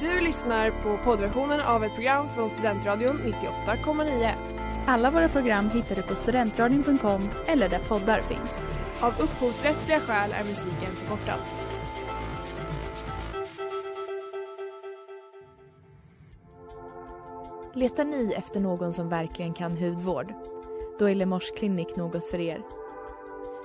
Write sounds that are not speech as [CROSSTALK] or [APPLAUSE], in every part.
Du lyssnar på poddversionen av ett program från Studentradion 98,9. Alla våra program hittar du på studentradion.com eller där poddar finns. Av upphovsrättsliga skäl är musiken förkortad. Letar ni efter någon som verkligen kan hudvård? Då är Lemors klinik något för er.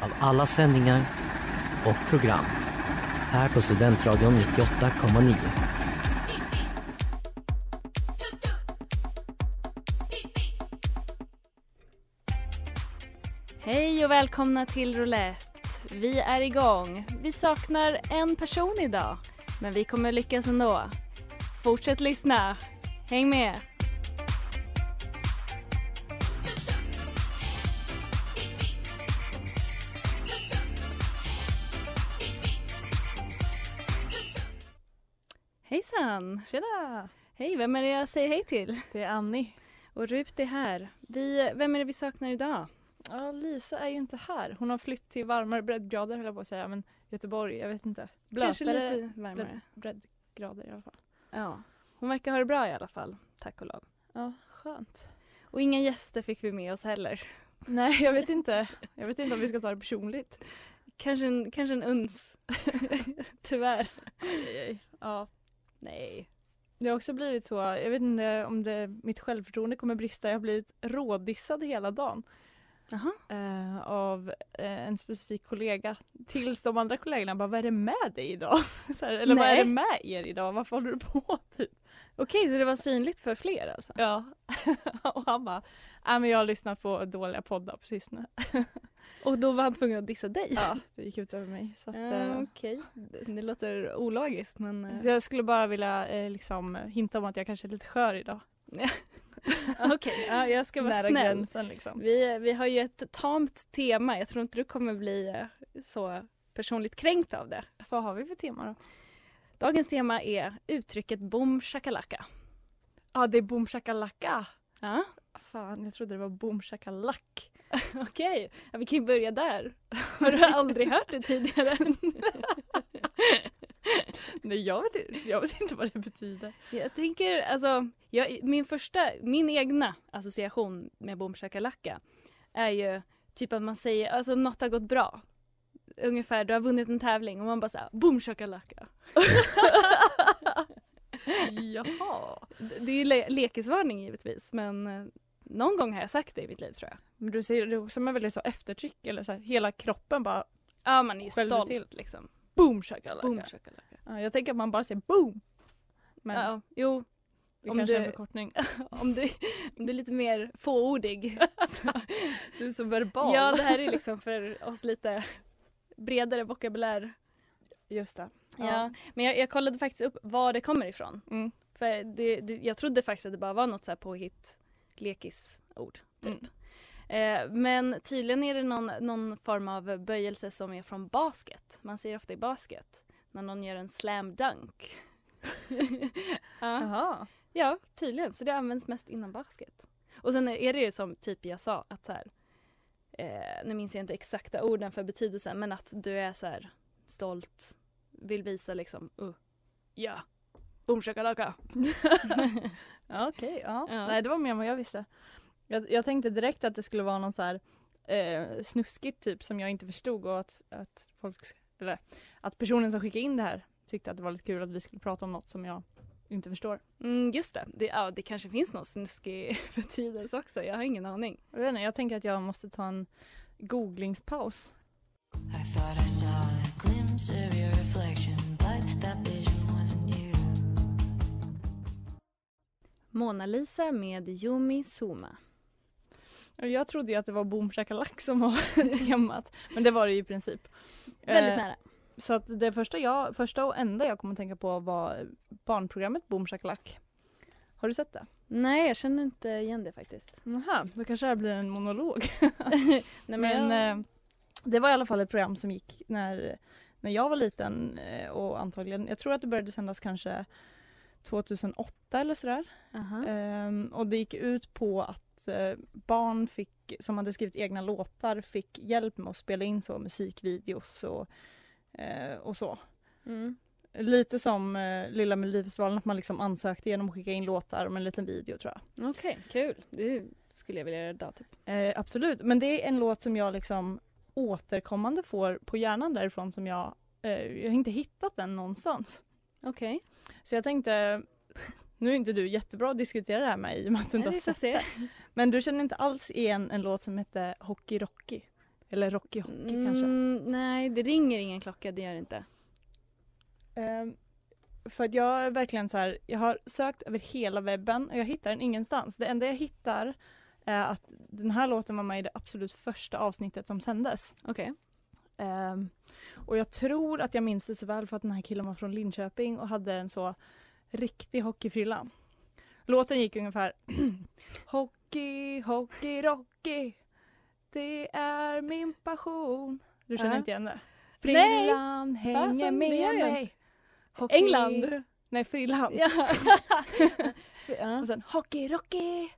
av alla sändningar och program här på Studentradion 98,9. Hej och välkomna till Roulette. Vi är igång. Vi saknar en person idag, men vi kommer lyckas ändå. Fortsätt lyssna. Häng med. Hejsan! Tjena! Hej, vem är det jag säger hej till? Det är Annie. Och Rut är här. Vi, vem är det vi saknar idag? Ja, Lisa är ju inte här. Hon har flytt till varmare breddgrader höll jag på att säga. Men Göteborg, jag vet inte. Kanske Blötare lite varmare. bredd, breddgrader i alla fall. Ja. Hon verkar ha det bra i alla fall, tack och lov. Ja, skönt. Och inga gäster fick vi med oss heller. Nej, jag vet inte. Jag vet inte om vi ska ta det personligt. Kanske en, kanske en uns. [LAUGHS] Tyvärr. Aj, aj. Ja, Nej. det har också blivit så. Jag vet inte om det, mitt självförtroende kommer brista. Jag har blivit rådissad hela dagen. Eh, av eh, en specifik kollega tills de andra kollegorna bara vad är det med dig idag? [LAUGHS] här, eller vad är Nej. det med er idag? Varför håller du på? [LAUGHS] Typ. Okej, så det var synligt för fler alltså? Ja. [LAUGHS] och han bara, men jag har lyssnat på dåliga poddar precis nu. [LAUGHS] Och då var han tvungen att dissa dig? ja, det gick ut över mig. Så att, eh, Okej, det låter ologiskt men... så jag skulle bara vilja eh, liksom, hinta om att jag kanske är lite skör idag. [LAUGHS] Okej, ja, jag ska vara Nära snäll. gränsen liksom. Vi, vi har ju ett tamt tema. Jag tror inte du kommer bli eh, så personligt kränkt av det. Vad har vi för tema då? Dagens tema är uttrycket boom shakalaka. Ja, det är boom shakalaka. Ja, Fan, jag trodde det var boom shakalak. [LAUGHS] okej. Ja, vi kan ju börja där. [LAUGHS] Har du aldrig hört det tidigare? [LAUGHS] Nej, jag vet, inte- jag vet inte vad det betyder. Jag tänker, alltså, jag, min första, min egna association med boom shakalaka är ju typ att man säger, alltså något har gått bra. Ungefär, du har vunnit en tävling och man bara såhär, boom shakalaka. Jaha. Det är ju le- lekisvarning givetvis men eh, någon gång har jag sagt det i mitt liv tror jag. Men du säger det också med väldigt så eftertryck eller så här, hela kroppen bara Ja man är ju stolt till. liksom. boom shakalaka. Boom shakalaka. Ja, jag tänker att man bara säger boom. Men Ja, jo, det om kanske är du- en förkortning. [LAUGHS] om du, om du är lite mer fåordig. [LAUGHS] Du är så verbal. ja det här är liksom för oss lite bredare vokabulär. Just det. Ja. Men jag, jag kollade faktiskt upp var det kommer ifrån. Mm. För det, det, jag trodde faktiskt att det bara var något så här påhitt lekisord. Typ. Mm. Eh, men tydligen är det någon, någon form av böjelse som är från basket. Man ser ofta i basket när någon gör en slam dunk. [LAUGHS] ja. Ja, tydligen. Så det används mest inom basket. Och sen är det ju som typ jag sa att så här, eh, nu minns jag inte exakta orden för betydelsen men att du är så här stolt, vill visa liksom, uh, ja, boom shakalaka. [LAUGHS] Ja, Okej, ja. Ja. Nej det var mer än vad jag visste. Jag, jag tänkte direkt att det skulle vara någon så här eh, snuskigt typ som jag inte förstod och att, att folk, eller att personen som skickade in det här tyckte att det var lite kul att vi skulle prata om något som jag inte förstår. Mm, just det. det, ja, det kanske finns någon snuskig [LAUGHS] betydelse också, jag har ingen aning. Jag, vet inte, jag tänker att jag måste ta en googlingspaus. I thought I saw a glimpse of your reflection, but that vision wasn't you. Mona Lisa med Yumi Suma. Jag trodde ju att det var boom shakalak som var [LAUGHS] temat. Men det var det ju i princip. Väldigt Eh, nära. Så att det första, jag, första och enda jag kommer att tänka på var barnprogrammet Boom Shakalak. Har du sett det? Nej, jag känner inte igen det faktiskt. Jaha, då kanske det här blir en monolog. [LAUGHS] [LAUGHS] Nej, men Men jag... eh, det var i alla fall ett program som gick när, när jag var liten eh, och antagligen, jag tror att det började sändas kanske 2008 eller sådär. Ehm, och det gick ut på att eh, barn fick, som hade skrivit egna låtar fick hjälp med att spela in så musikvideos och, eh, och så. Mm. Lite som eh, Lilla Melodifestivalen, att man liksom ansökte genom att skicka in låtar med en liten video tror jag. Okej, kul. Det skulle jag vilja göra idag typ. Eh, absolut, men det är en låt som jag liksom återkommande får på hjärnan därifrån som jag, eh, jag har inte hittat den någonstans. Okej. Så jag tänkte, [LAUGHS] nu är inte du jättebra att diskutera det här med i och med att du inte har sett se. det. Men du känner inte alls igen en låt som heter Hockey Rocky? Eller Rocky Hockey kanske? Mm, nej, det ringer ingen klocka, det gör det inte. Ehm, för att jag är verkligen så här, jag har sökt över hela webben och jag hittar den ingenstans. Det enda jag hittar är att den här låten var med i det absolut första avsnittet som sändes. Okej. Ehm, och jag tror att jag minns det så väl för att den här killen var från Linköping och hade en så riktig hockeyfrilla. Låten gick ungefär [CLEARS THROAT] Hockey, hockey, rocky Det är min passion. Du känner Ja. inte igen det? Nej, Frillan hänger fasen, med mig. Hockey- England. Nej, frillan. Ja. [LAUGHS] ja. Och sen Hockey Rocky.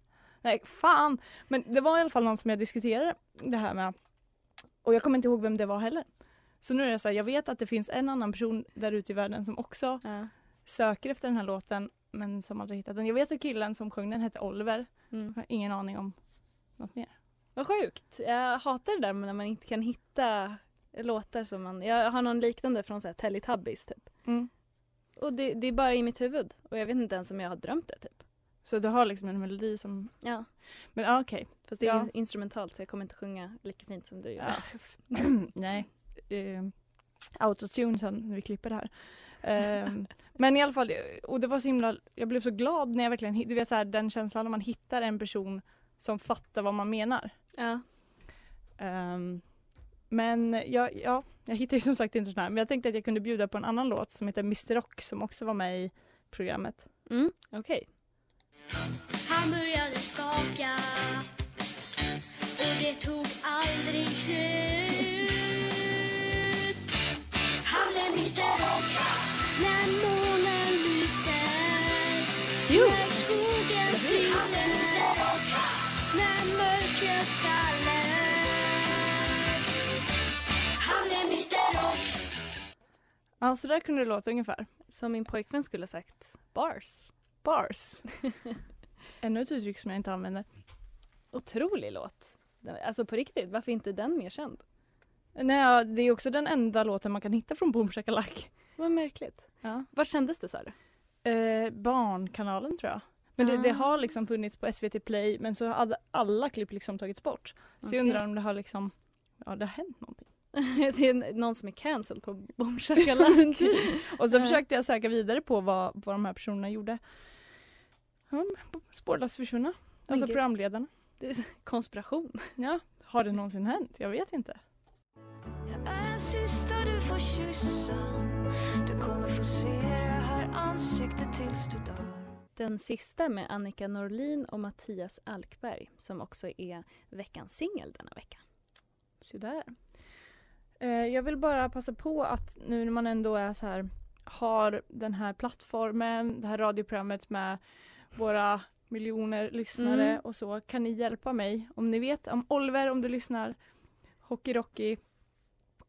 Nej, fan. Men det var i alla fall någon som jag diskuterade det här med. Och jag kommer inte ihåg vem det var heller. Så nu är det så här, jag vet att det finns en annan person där ute i världen som också Ja. söker efter den här låten men som aldrig hittat den. Jag vet att killen som sjöng den hette Oliver. Mm. Jag har ingen aning om något mer. Vad sjukt. Jag hatar det där när man inte kan hitta låtar som man... Jag har någon liknande från så här Teletubbies typ. Mm. Och det, det är bara i mitt huvud. Och jag vet inte ens om jag har drömt det typ. Så du har liksom en melodi som... Ja. Men ja, okej. Fast det är Ja. in- instrumentalt så jag kommer inte sjunga lika fint som du gör. Ja. [LAUGHS] [CLEARS THROAT] Nej. Uh, autotune sen när vi klipper det här. Ehm, men i alla fall, och det var så himla, jag blev så glad när jag verkligen, du vet så här, den känslan när man hittar en person som fattar vad man menar. Ja. Ehm, men jag, ja, jag hittade ju som sagt inte den här, men jag tänkte att jag kunde bjuda på en annan låt som heter Mr Rock som också var med i programmet. Mm, Okej. Han började skaka och det tog aldrig slut. Han blev Mr Rock när månen lyser. När Ja, så där kunde det låta ungefär. Som min pojkvän skulle ha sagt, bars. Bars. [LAUGHS] Ännu ett uttryck som jag inte använder. Otrolig låt. Alltså på riktigt, varför inte den mer känd? Nej, det är också den enda låten man kan hitta från Boom Shakalak. Vad märkligt. Ja. Var kändes det sa du? Eh, barnkanalen tror jag. Men det, det Ah. har liksom funnits på SVT Play men så hade alla klipp liksom tagits bort. Så Okej. jag undrar om det har liksom, ja det har hänt någonting. [LAUGHS] det är någon som är cancelled på Boom Shakalak. [LAUGHS] Och så försökte jag söka vidare på vad, vad de här personerna gjorde. Spårlöst försvunna. Alltså gud. programledarna. Det är [LAUGHS] konspiration. Ja, har det någonsin hänt? Jag vet inte. Jag är den sista du får kyssa Du kommer få se det här ansiktet tills du dör Den sista med Annika Norlin och Mattias Alkberg som också är veckans singel denna vecka. Se där. Eh, jag vill bara passa på att nu när man ändå är så här har den här plattformen, det här radioprogrammet med våra miljoner lyssnare Mm. och så. Kan ni hjälpa mig? Om ni vet, om Oliver om du lyssnar, Hockey Rocky.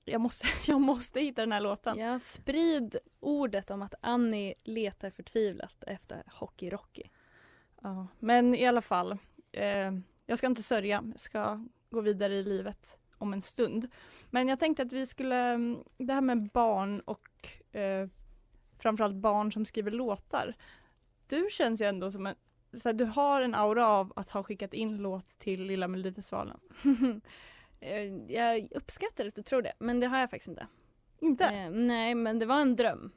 Jag måste, [LAUGHS] jag måste hitta den här låten. Ja, sprid ordet om att Annie letar förtvivlat efter Hockey Rocky. Ja, men i alla fall, eh, jag ska inte sörja, jag ska gå vidare i livet om en stund. Men jag tänkte att vi skulle, mm, det här med barn och eh, framförallt barn som skriver låtar. Du känns ju ändå som en, så här, du har en aura av att ha skickat in låt till Lilla Melodifestivalen. [LAUGHS] Eh, jag uppskattar att du tror det, men det har jag faktiskt inte. Inte? Eh, nej, men det var en dröm.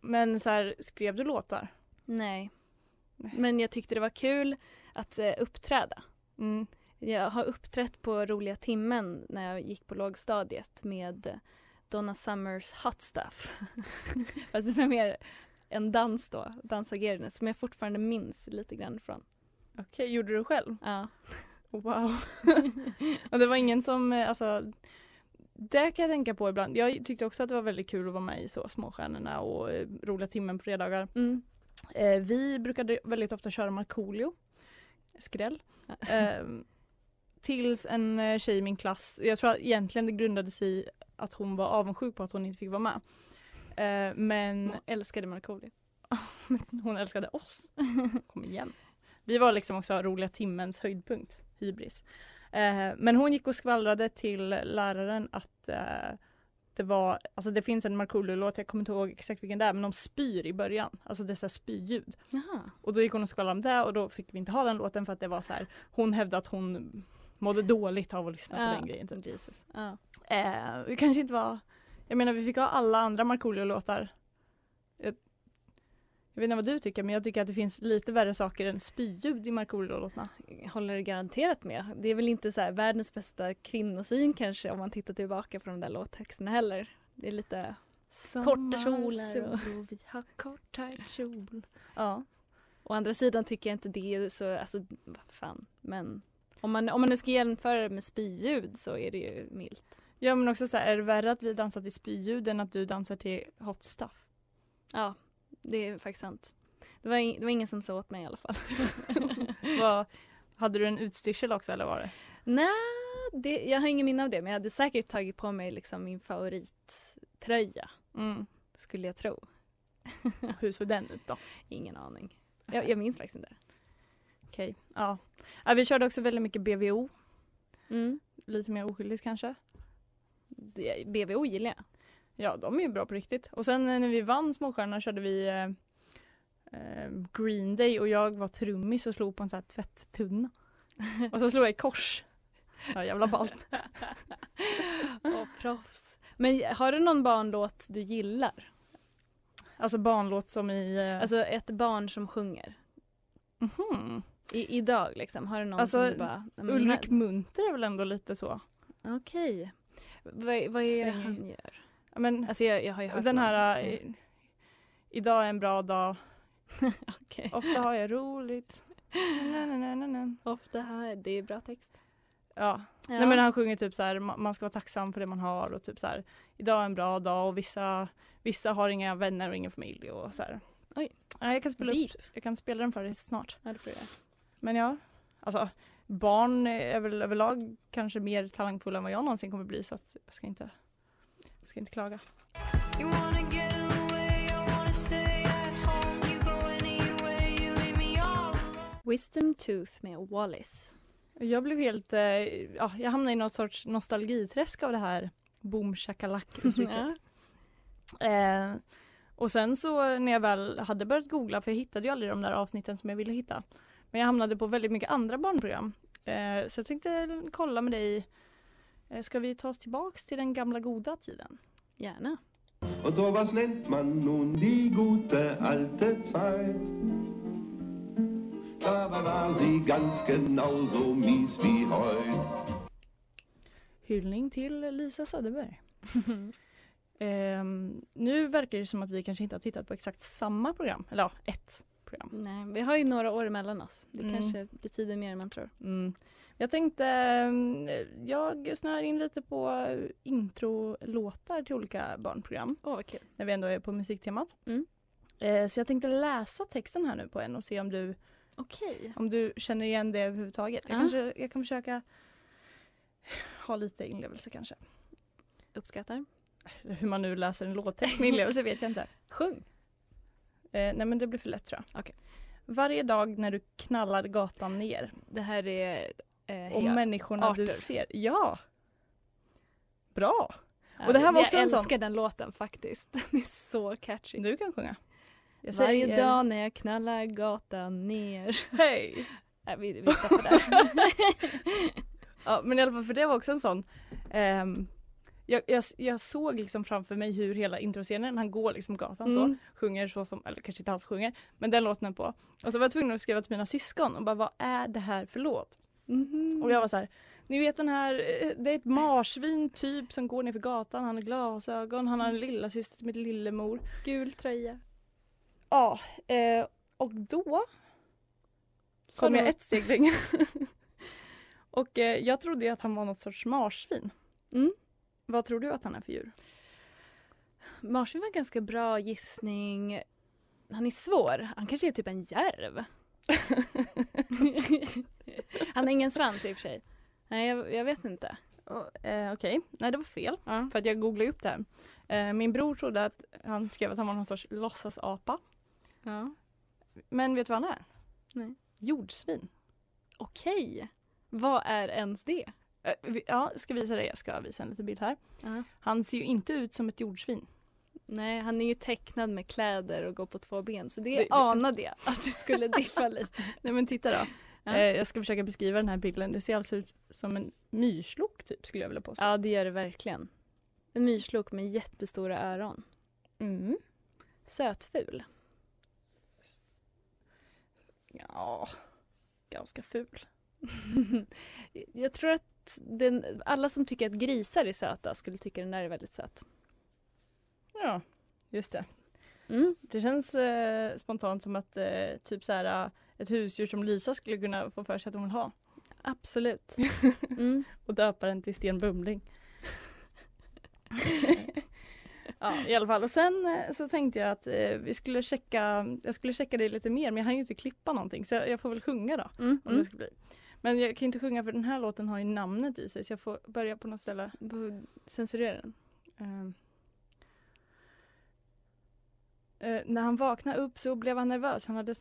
Men så här, skrev du låtar? Nej. Nej. Men jag tyckte det var kul att eh, uppträda. Mm. Jag har uppträtt på roliga timmen när jag gick på lågstadiet med Donna Summers Hot Stuff. [LAUGHS] Fast det var mer en dans då, dansagerande, som jag fortfarande minns lite grann från. Okej, gjorde du själv? Ja. Wow. [LAUGHS] och det var ingen som, eh, alltså det kan jag tänka på ibland. Jag tyckte också att det var väldigt kul att vara med i så Småstjärnorna och eh, Roliga timmen på fredagar. Mm. Eh, vi brukade väldigt ofta köra Markoolio. Skräll. Eh, tills en eh, tjej i min klass, jag tror att egentligen det grundades i att hon var avundsjuk på att hon inte fick vara med. Eh, men Jag älskade Markoolio. [LAUGHS] hon älskade oss. [LAUGHS] Kom igen. Vi var liksom också roliga timmens höjdpunkt, hybris. Eh, men hon gick och skvallrade till läraren att eh, det var, alltså det finns en Markoolio-låt, jag kommer inte ihåg exakt vilken det är, men de spyr i början. Alltså det är så här spyljud. Jaha. Och då gick hon och skvallrade om det och då fick vi inte ha den låten för att det var så här, hon hävdade att hon mådde dåligt av att lyssna på den grejen. Typ. Jesus. Ja. Eh, det kanske inte var, jag menar vi fick ha alla andra Markoolio-låtar. Jag, jag vet inte vad du tycker men jag tycker att det finns lite värre saker än spyljud i Markoolio-låtarna. Håller garanterat med. Det är väl inte så här världens bästa kvinnosyn kanske om man tittar tillbaka på de där låttexterna heller. Det är lite Korta kjolar och- vi har kort tajt kjol. Ja. Å andra sidan tycker jag inte det så, alltså vad fan. Men om man, om man nu ska jämföra det med spyljud så är det ju milt. ja men också så här, är det värre att vi dansar till spyljud än att du dansar till hot stuff? Ja, det är faktiskt sant. Det var, ing- det var ingen som sa åt mig i alla fall. [LAUGHS] Vad, hade du en utstyrsel också eller var det? Nej, det, jag har ingen minne av det men jag hade säkert tagit på mig liksom min favorittröja Mm. skulle jag tro. Hur såg den ut då? [LAUGHS] Ingen aning. Jag, jag minns faktiskt inte. Okej, ja. ja. Vi körde också väldigt mycket BVO, Mm. lite mer oskyldigt kanske. Det, BVO gillar jag. Ja, de är ju bra på riktigt. Och sen eh, när vi vann Småstjärnorna körde vi eh, eh, Green Day och jag var trummis och slog på en sån här tvätttunna. [LAUGHS] och så slog jag i kors. Ja, jävla ballt. [LAUGHS] Åh, proffs. Men har du någon barnlåt du gillar? Alltså barnlåt som i... Eh, Alltså ett barn som sjunger. mhm. I, idag liksom, har du någon Alltså, som bara... "Nej, men Ulrik här- Munter är väl ändå lite så. Okej. Vad, vad är det han gör? Ja, Men Alltså jag, jag har ju hört den här... Mm. Eh, idag är en bra dag. [LAUGHS] Okej. Ofta har jag roligt. Na, na, na, na. Ofta här, det är bra text. Ja. Ja. Nej men han sjunger typ så här, ma- man ska vara tacksam för det man har och typ så här, idag är en bra dag och vissa, vissa har inga vänner och ingen familj och så här. Oj. Ja, jag kan spela Deep. upp, jag kan spela den för dig snart. Ja, det får jag. Men ja, alltså barn är väl överlag kanske mer talangfulla än vad jag någonsin kommer bli så att jag ska inte, jag ska inte klaga. You wanna get away, I wanna stay at home. You go anywhere, you leave me all alone. Wisdom Tooth med Wallis. Jag blev helt, eh, ja, jag hamnade i något sorts nostalgiträsk av det här boom shakalak uttrycket. [LAUGHS] Eh, och sen så när jag väl hade börjat googla, för jag hittade ju aldrig de där avsnitten som jag ville hitta. Men jag hamnade på väldigt mycket andra barnprogram. Eh, så jag tänkte kolla med dig, eh, ska vi ta oss tillbaks till den gamla goda tiden? Gärna. Und sowas nennt man nun die gute alte Zeit. Aber war sie ganz genauso mies wie heut. Hyllning till Lisa Söderberg. [LAUGHS] Ehm, nu verkar det som att vi kanske inte har tittat på exakt samma program, eller ja, ett program. Nej, vi har ju några år emellan oss. Det Mm. kanske betyder mer än man tror. Mm. Jag tänkte, ehm, jag snör in lite på eh, introlåtar till olika barnprogram Åh, vad kul. när vi ändå är på musiktemat. Mm. Eh, så jag tänkte läsa texten här nu på en och se om du, Okej. om du känner igen det överhuvudtaget. Jag, Ja. kanske, jag kan försöka ha lite inlevelse kanske. Uppskattar. Hur man nu läser en låttext med inlevelse vet jag inte. Sjung. Eh, nej men det blir för lätt tror jag. Okej. Varje dag när du knallar gatan ner Det här är... Eh, och människorna du Arthur. ser. Ja! Bra! Ja, och det här var också jag en sån- älskar den låten faktiskt. [LAUGHS] Den är så catchy. Du kan sjunga. Jag Varje säger- dag när jag knallar gatan ner. [LAUGHS] Hej! Nej, vi, vi stoppar där. [LAUGHS] Ja men i alla fall för det var också en sån ehm, jag, jag, jag såg liksom framför mig hur hela introscenen, han går liksom gatan så, Mm. sjunger så som, eller kanske inte alls sjunger, men den låten är på. Och så var jag tvungen att skriva till mina syskon och bara vad är det här för låt? Mhm. Och jag var så här, Ni vet den här, eh, det är ett marsvin typ som går ner för gatan, han har glasögon, han har en lilla syster som heter Lillemor. Gul tröja. Ja, eh, och då Så kom jag ett steg längre. [LAUGHS] och eh, jag trodde ju att han var något sorts marsvin. Mm. Vad tror du att han är för djur? Marsvin var en ganska bra gissning. Han är svår. Han kanske är typ en järv. [LAUGHS] Han har ingen svans i och för sig. Nej, jag, jag vet inte. Och, eh, Okej, nej det var fel. Ja. För att jag googlade upp det här. Eh, min bror trodde att han skrev att han var någon sorts låtsasapa. ja. Men vet du vad han är? Nej. Jordsvin. Okej. Vad är ens det? Eh, ja, ska visa dig. Jag ska visa en liten bild här. Han ser ju inte ut som ett jordsvin. Nej, han är ju tecknad med kläder och går på två ben så det, Det- anade jag att det skulle diffa [LAUGHS] lite. Nej men titta då. Ja. Eh, jag ska försöka beskriva den här bilden. Det ser alltså ut som en myrslok typ skulle jag vilja påstå. Ja, det gör det verkligen. En myrslok med jättestora öron. Mm. Sötful. Ja, ganska ful. [LAUGHS] jag tror att den, alla som tycker att grisar är söta skulle tycka den där är väldigt söt. Ja, just det. Mm. Det känns eh, spontant som att eh, typ så här eh, ett husdjur som Lisa skulle kunna få för sig att hon vill ha. Absolut. [LAUGHS] Mm. Och döpa den till Sten Bumling. [LAUGHS] ja, i alla fall. Och sen eh, så tänkte jag att eh, vi skulle checka, jag skulle checka det lite mer men jag hann ju inte klippa någonting så jag, jag får väl sjunga då. Mm. Om det ska bli. Men jag kan inte sjunga för den här låten har ju namnet i sig så jag får börja på något ställe. Censurera den. Ehm. Eh, när han vaknade upp så blev han nervös. Han hade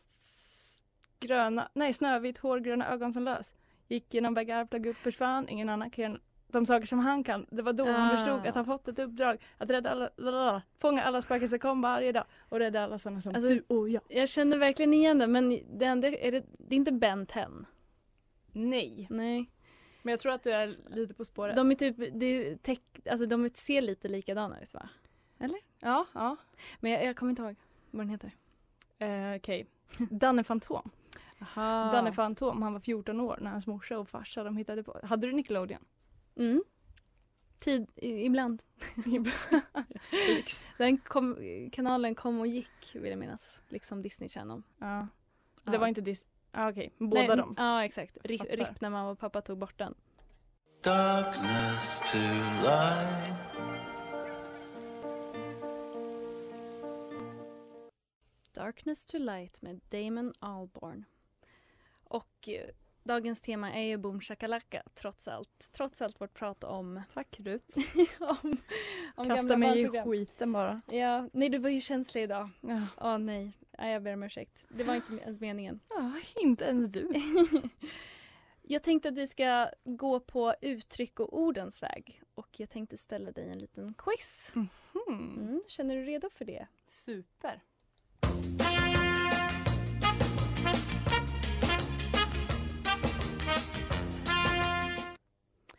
gröna, nej snövitt hår, gröna ögon som lös. Gick genom väggar, plögg upp, försvann. Ingen annan kan göra de saker som han kan. Det var då han Ah. förstod att han fått ett uppdrag att rädda alla, lalala, fånga alla spöken som kom varje dag och rädda alla sådana som Alltså- du och jag. Jag känner verkligen igen det men det, enda, är det, det är inte Ben 10. Nej, Nej. men jag tror att du är lite på spåret. De är typ, det tech, alltså de ser lite likadana ut va? Ja, ja. Men jag, jag kommer inte ihåg vad den heter. Eh, Okej. [LAUGHS] Danne Fantom. Aha. Danne Fantom, han var 14 år när hans morsa och farsa de hittade på. Hade du Nickelodeon? Mm. Tid, ibland. [LAUGHS] Den kom, kanalen kom och gick vill jag minnas. Liksom Disney Channel. Ja. Det Ja. var inte Disney. Ah, Okej, båda Nej, dem. Ja exakt. Rip, Fattar. RIP när mamma och pappa tog bort den. darkness to light. Darkness to Light med Damon Albarn. Och eh, dagens tema är ju Boom Shakalaka trots allt. Trots allt vårt prat om, [LAUGHS] Tack Rut. om, om Kasta gamla mig i skiten bara. Ja, nej du var ju känslig idag. Ja. Åh nej. Nej, jag ber om ursäkt. Det var inte ens meningen. [GASPS] ja, inte ens du. [LAUGHS] Jag tänkte att vi ska gå på uttryck och ordens väg och jag tänkte ställa dig en liten quiz. Hmm. Mm, känner du redo för det? Super.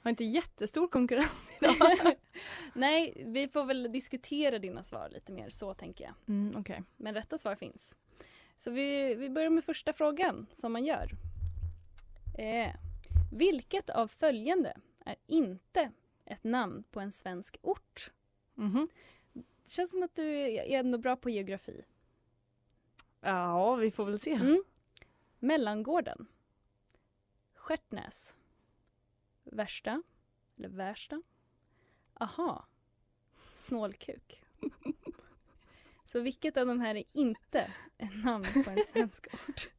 Har inte jättestor konkurrens [LAUGHS] idag. Nej, vi får väl diskutera dina svar lite mer så tänker jag. Mm, Okej. Men rätta svar finns. Så vi, vi börjar med första frågan som man gör. Eh, vilket av följande är inte ett namn på en svensk ort? Mhm. Det känns som att du är ändå bra på geografi. Ja, vi får väl se. Mm. Mellangården. Stjärtnäs. Värsta. Eller Värsta. Aha. Snålkuk. Så vilket av de här är inte ett namn på en svensk ort?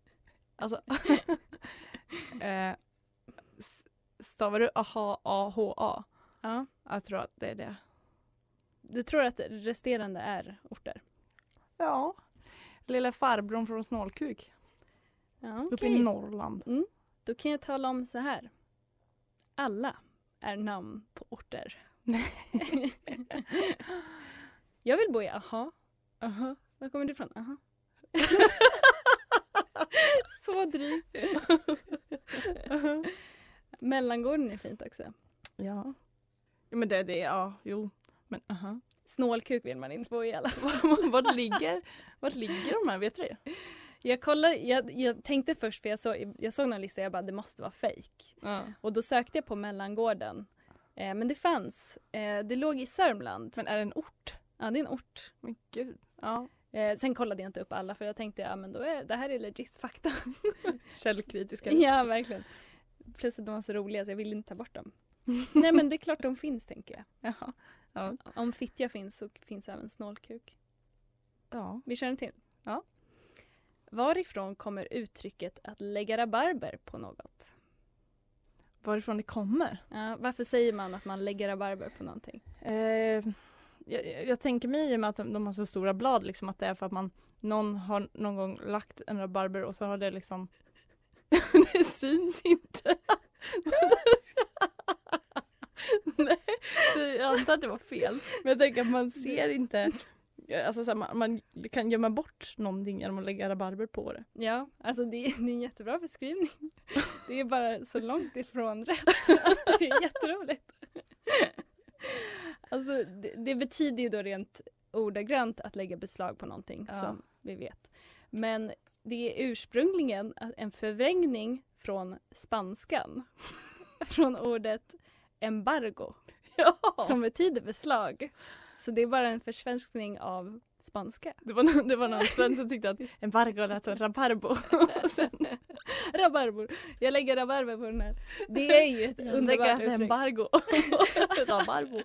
Alltså. [LAUGHS] eh, stavar du aha, a-h-a? Ja. Jag tror att det är det. Du tror att resterande är orter? Ja. Lilla farbrorn från Snålkuk. Ja, Uppe okej. i Norrland. Mm. Då kan jag tala om så här. Alla är namn på orter. [LAUGHS] jag vill bo i Aha. Aha. Var kommer du ifrån? Aha. [LAUGHS] så dryg. Mellangården är fint också. Ja. ja. Men det, det, ja, jo. Men aha. Snålkuk vill man inte bo i alla fall. [LAUGHS] vart, ligger, vart ligger de här, vet du det? Jag, kollade, jag, jag tänkte först, för jag, såg jag såg någon lista jag bara det måste vara fake. Ja. Och då sökte jag på mellangården. Eh, men det fanns. Eh, det låg i Sörmland. Men är det en ort? Ja, det är en ort. Men gud. Ja. Eh, sen kollade jag inte upp alla för jag tänkte ja men då är, det här är legit fakta. [LAUGHS] Källkritiska. ja, verkligen. Plus att de var så roliga så jag ville inte ta bort dem. [LAUGHS] Nej men det är klart de finns tänker jag. Jaha. Ja. Om fittja finns så finns även snålkuk. ja. Vi kör en till. Ja. Varifrån kommer uttrycket att lägga rabarber på något? Varifrån det kommer? Ja, varför säger man att man lägger rabarber på någonting? Eh, jag, jag tänker mig i och med att de, har så stora blad liksom att det är för att man någon har någon gång lagt en rabarber och så har det liksom [LAUGHS] det syns inte. [LAUGHS] Nej, det, jag antar att det var fel. Men jag tänker att man ser inte Alltså så här, man, man kan gömma bort någonting genom att lägga rabarber på det. Ja, alltså det, är- [LAUGHS] det är en jättebra beskrivning. [LAUGHS] Det är bara så långt ifrån rätt att [LAUGHS] det är jätteroligt. Alltså det, det betyder ju då rent ordagrant att lägga beslag på någonting Ja. som vi vet. Men det är ursprungligen en förvrängning från spanskan. Från ordet embargo Ja. som betyder beslag. Så det är bara en försvenskning av spanska. Det var, någon- det var någon svensk som tyckte att embargo lät som rabarbo. [LAUGHS] Sen Rabarbor. Jag lägger rabarber på den här. Det är ju ett [LAUGHS] lägga underbart uttryck. embargo. [LAUGHS] rabarbo.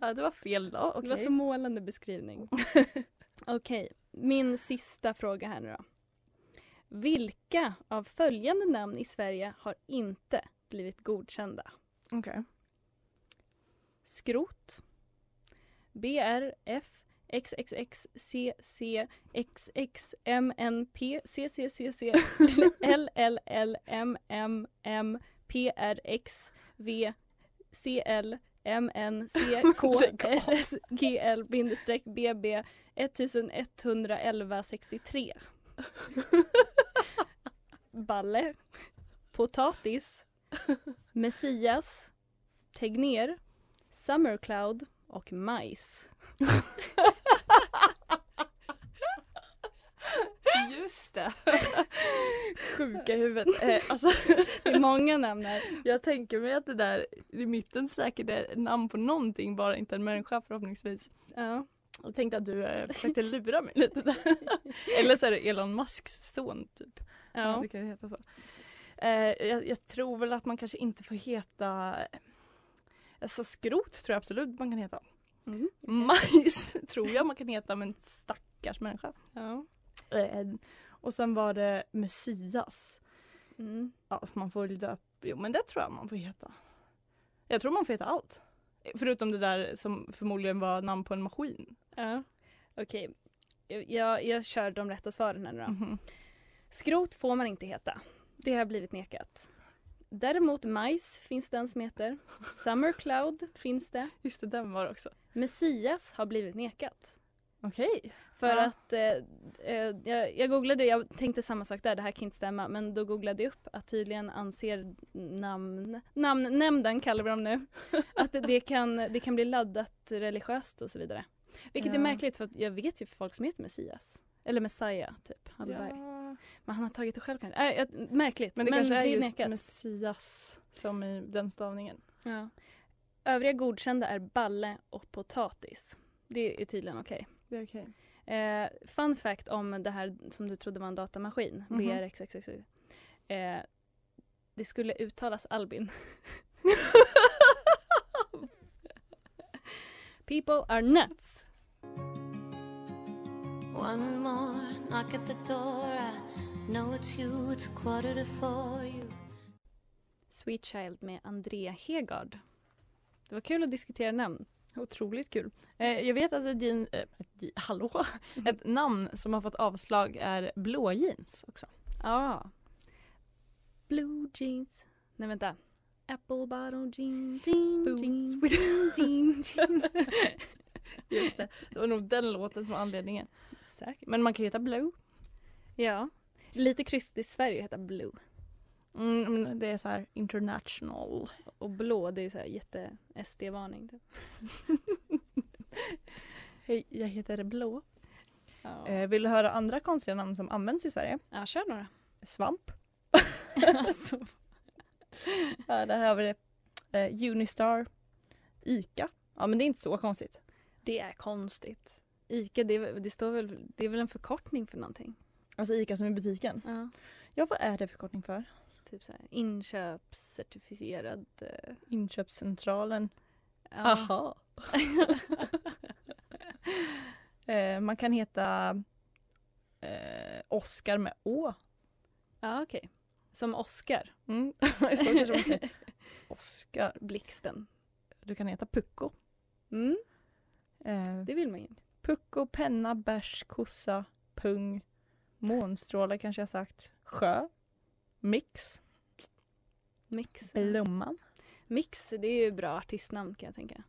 ja, det var fel då. Det var så målande beskrivning. Okej, min sista fråga här nu då. Vilka av följande namn i Sverige har inte blivit godkända? Okej. Skrot. BRF XXX CC XX MNP CCCC LLL [LAUGHS] MM PRX V CL MNC KSS [LAUGHS] GL bindestreck BB 1111 63 Balle. Potatis. [LAUGHS] Messias. Tegner Summercloud och majs. Just det. Sjuka huvudet. Eh, alltså, [LAUGHS] Det är många namn här. jag tänker mig att det där i mitten säkert är namn på någonting, bara inte en människa förhoppningsvis. Ja. Jag tänkte att du eh, försökte lura mig lite där. [LAUGHS] Eller så är det Elon Musks son typ. Ja, ja. det kan heta så. Eh, jag, jag tror väl att man kanske inte får heta Alltså skrot tror jag absolut man kan heta. Mm. Majs [LAUGHS] tror jag man kan heta men stackars människa. ja. Eh, och sen var det Messias. Mm. Ja, man får väl döpa. Jo men det tror jag man får heta. Jag tror man får heta allt. Förutom det där som förmodligen var namn på en maskin. ja. Okej. Jag, jag, jag kör de rätta svaren här nu då. Mhm. Skrot får man inte heta. Det har blivit nekat. Däremot majs finns den som heter. Summercloud finns det. Just det, den var också. Messias har blivit nekat. Okej. För Ja. att eh, eh, jag, jag googlade, jag tänkte samma sak där, det här kan inte stämma. Men då googlade jag upp att tydligen anser namn, namnnämnden kallar vi dem nu, [LAUGHS] att det, kan, det kan bli laddat religiöst och så vidare. Vilket är Ja. märkligt för att jag vet ju folk som heter Messias. Eller Messiah typ, Hallberg. Ja. Men han har tagit det själv kanske. Äh, märkligt. Men det kanske är just nekat. Messias som i den stavningen. Ja. Övriga godkända är balle och potatis. Det är tydligen okej. Det är okej. Eh, fun fact om det här som du trodde var en datamaskin, Mhm. BRXXX. Eh, det skulle uttalas Albin. [LAUGHS] People are nuts. One more knock at the door. I know it's you, it's quarter to four. You Sweet Child med Andrea Hegard. Det var kul att diskutera namn. Otroligt kul. Eh, jag vet att ett, jean, eh, ett, hallå? ett namn som har fått avslag är blå jeans också. Ja. Blue jeans. Nej vänta. Apple bottom jean, jean, Boots jean, jeans. [LAUGHS] Just det. Det var nog den låten som var anledningen. Säkert. Men man kan ju heta Blue. Ja. Lite krystigt i Sverige heter Blue. Mm, det är så här international. Och blå, det är så här jätte SD-varning. Typ. [LAUGHS] Hej, jag heter Blå. Ja, Eh, vill du höra andra konstiga namn som används i Sverige? ja kör några. Svamp. alltså, [LAUGHS] Ja, där har vi det. Eh, Unistar. Ica. Ja men det är inte så konstigt. det är konstigt. Ica, det, är det, står väl, det är väl en förkortning för någonting? Alltså Ica som i butiken. Ja. Ja vad är det förkortning för? Typ så här, inköpscertifierad... eh, Inköpscentralen. Ja. Aha. [LAUGHS] eh, man kan heta eh, Oscar med Å. ja, okej. Som Oscar, Mm. [LAUGHS] så kanske man säger. [LAUGHS] Oscar. blixten. Du kan heta Pucko. Mm, Eh, det vill man ju. Pucko, penna, bärs, kossa, pung, månstråle kanske jag sagt. Sjö. Mix. Mix. Blomman. Mix, det är ju bra artistnamn kan jag tänka.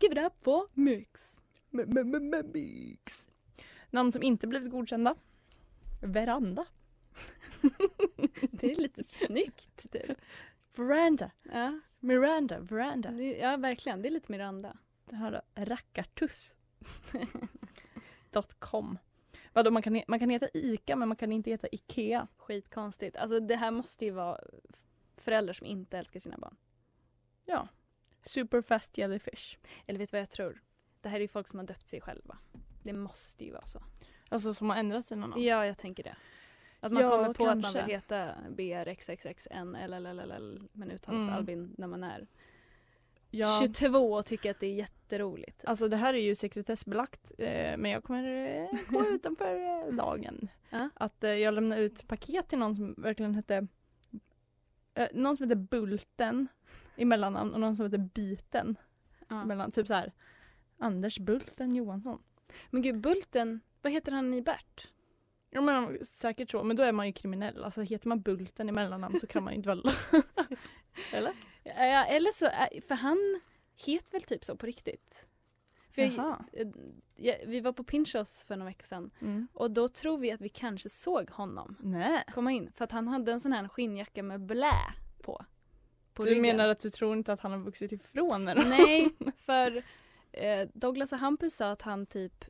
Give it up for Mix. Mix. Namn som inte blivit godkända. Veranda. [LAUGHS] Det är lite snyggt typ. Veranda. Ja, Miranda. Veranda. ja, verkligen. Det är lite Miranda. Det här då. Rackartuss. Dot .com. Vadå, man kan, man kan heta Ica men man kan inte heta Ikea. Skitkonstigt. Alltså det här måste ju vara föräldrar som inte älskar sina barn. Ja. Superfast jellyfish. Eller vet du vad jag tror? Det här är ju folk som har döpt sig själva. Det måste ju vara så. Alltså som har ändrat sig någon. Ja, jag tänker det. Att man Ja, kommer på att man kanske. vill heta BRXXXN LLLLL men uttalas Mm. Albin när man är Ja. 22 och tycker att det är jätteroligt. Alltså det här är ju sekretessbelagt eh, men jag kommer eh, gå [LAUGHS] utanför eh, lagen. Ja. Att eh, jag lämnar ut paket till någon som verkligen hette eh, någon som heter Bulten i mellannamn och någon som heter Biten. Ja. Mellan, typ så här Anders Bulten Johansson. Men gud, Bulten, vad heter han i Bert? Ja men säkert så, men då är man ju kriminell. Alltså heter man Bulten i mellannamn så kan man ju inte väl... [LAUGHS] Eller? Ja, eller så, är- för han heter väl typ så på riktigt. För jag, Jaha. eh, jag, vi var på Pinchos för några veckor sedan Mm. och då tror vi att vi kanske såg honom Nej. komma in för att han hade en sån här skinnjacka med blä på. på du ryggen. menar att du tror inte att han har vuxit ifrån den? Nej, [LAUGHS] för eh, Douglas och Hampus sa att han typ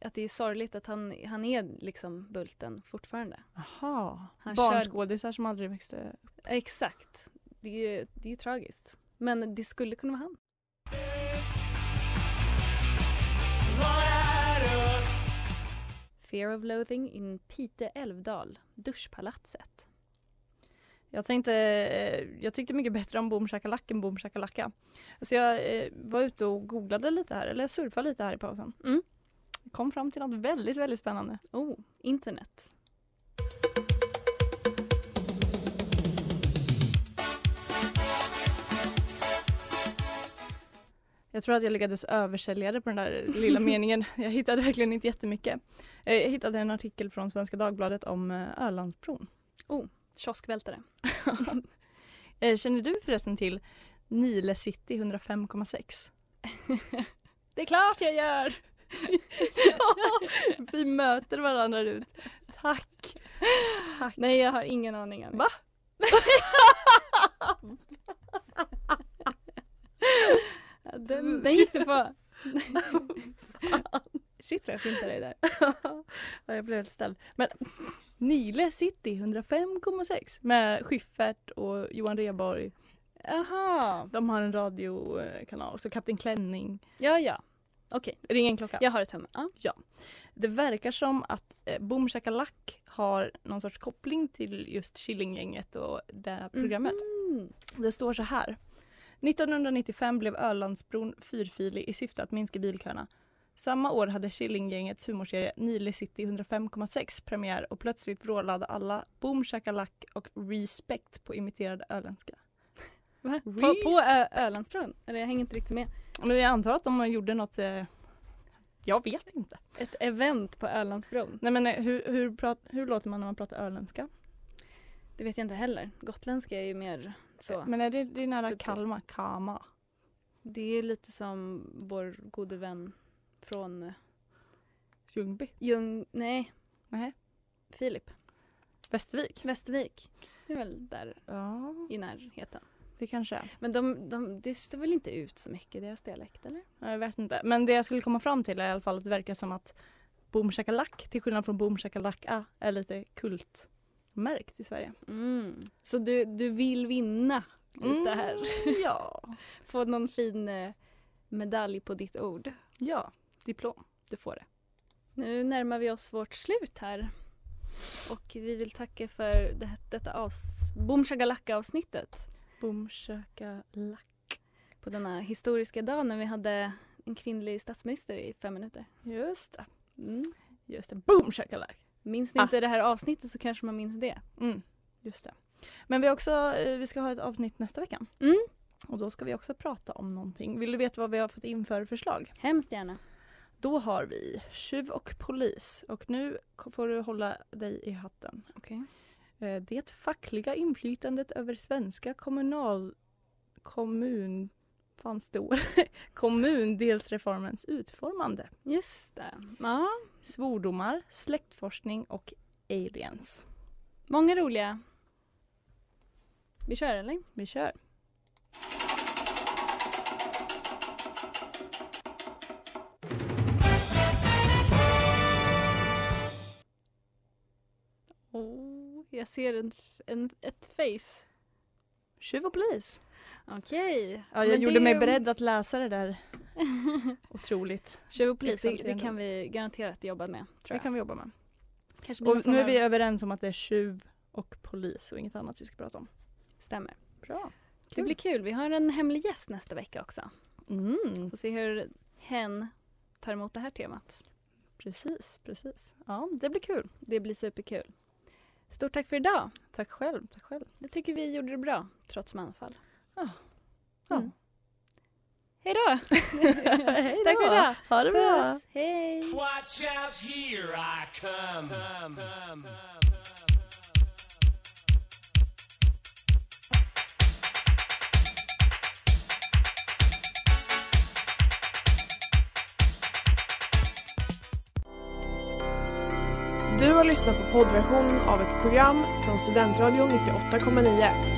att det är sorgligt att han, han är liksom Bulten fortfarande. Jaha. Han Barnskådisar som aldrig växte Exakt. Det är det är ju tragiskt. Men det skulle kunna vara han. Fear of Loathing in Pite Älvdal, Duschpalatset. Jag tänkte, eh, jag tyckte mycket bättre om Boom Shakalak än Boom Shakalaka. Så jag eh, var ute och googlade lite här, eller surfade lite här i pausen. Mm. Kom fram till något väldigt, väldigt spännande. Oh, internet. Jag tror att jag lyckades översälja det på den där lilla [LAUGHS] meningen. Jag hittade verkligen inte jättemycket. Eh, Jag hittade en artikel från Svenska Dagbladet om eh, Ölandsbron. Kioskvältare. [LAUGHS] Eh, Känner du förresten till Nile City 105,6? [LAUGHS] Det är klart jag gör! ja, vi möter varandra ut. Tack. Tack. Nej, jag har ingen aning. Annie. Va? Den, den gick du på. [LAUGHS] Shit vad jag fintade dig där. [LAUGHS] ja, jag blev helt ställd. Men Nile City 105,6 med Schyffert och Johan Rheborg. Jaha. De har en radiokanal. Så Kapten Klänning. Ja, ja. Okej, Ring en klocka. jag har ett tummen. Ja. Det verkar som att eh, Boom Shakalak har någon sorts koppling till just Killinggänget och det här programmet. Mhm. Det står så här. 1995 blev Ölandsbron fyrfilig i syfte att minska bilköerna. Samma år hade Killinggängets humorserie Nile City 105,6 premiär och plötsligt vrålade alla Boom Shakalak och Respect på imiterad öländska. [LAUGHS] Va? På, på Ö- Ölandsbron? Eller jag hänger inte riktigt med. Men jag antar att de gjorde något eh, jag vet inte. Ett event på Ölandsbron? Nej men eh, hur, hur, prat, hur låter man när man pratar öländska? Det vet jag inte heller. Gotländska är ju mer så. Men är det, det är nära Subtilt. Kalmar, Kama. Det är lite som vår gode vän från eh, Ljungby. Ljung... Nej, Nej. Filip. Västervik. Västervik. Det är väl där Ja, i närheten. det kanske är. Men de, de, det står väl inte ut så mycket, deras dialekt eller? Jag vet inte. Men det jag skulle komma fram till är i alla fall att det verkar som att Boom Shakalak till skillnad från Boom Shakalaka är lite kultmärkt i Sverige. Mm. Så du, du vill vinna lite här? Mm, ja. [LAUGHS] Få någon fin eh, medalj på ditt ord? Ja, diplom. Du får det. Nu närmar vi oss vårt slut här. Och vi vill tacka för det, detta avs- Boom Shakalaka avsnittet. Boom. På denna historiska dag när vi hade en kvinnlig statsminister i fem minuter. Just det. Mm. Just det. Boom Shakalak. Minns ni Ah. inte det här avsnittet så kanske man minns det. Mm, just det. Men vi, har också, eh, vi ska ha ett avsnitt nästa vecka. Mm. Och då ska vi också prata om någonting. Vill du veta vad vi har fått in för förslag? Hemskt gärna. Då har vi tjuv och polis. Och nu får du hålla dig i hatten. Okej. Eh, Det fackliga inflytandet över svenska kommunal... Kommun... Fan stor. [LAUGHS] Kommundelsreformens utformande. Just det. Ja, Svordomar, släktforskning och aliens. många roliga. Vi kör eller? Vi kör. Oh, jag ser en, en, ett face. Tjuv och polis. Okej. Ja, jag Men gjorde det- mig beredd att läsa det där. [LAUGHS] Otroligt. Tjuv och polis, det, kan vi garanterat jobba med. Det kan vi jobba med. Kanske Och nu är vi överens om att det är tjuv och polis och inget annat vi ska prata om. Stämmer. Bra. Det blir kul. Vi har en hemlig gäst nästa vecka också. Mm. Får se hur hen tar emot det här temat. Precis, precis. Ja, det blir kul. Det blir superkul. Stort tack för idag. Tack själv, tack själv. Jag tycker vi gjorde det bra, trots manfall. Ja. Mm. Hej då! [LAUGHS] Tack för idag! Ha det bra. Hej! Watch out, here I come. come, come, come. Du har lyssnat på poddversionen av ett program från Studentradion 98,9.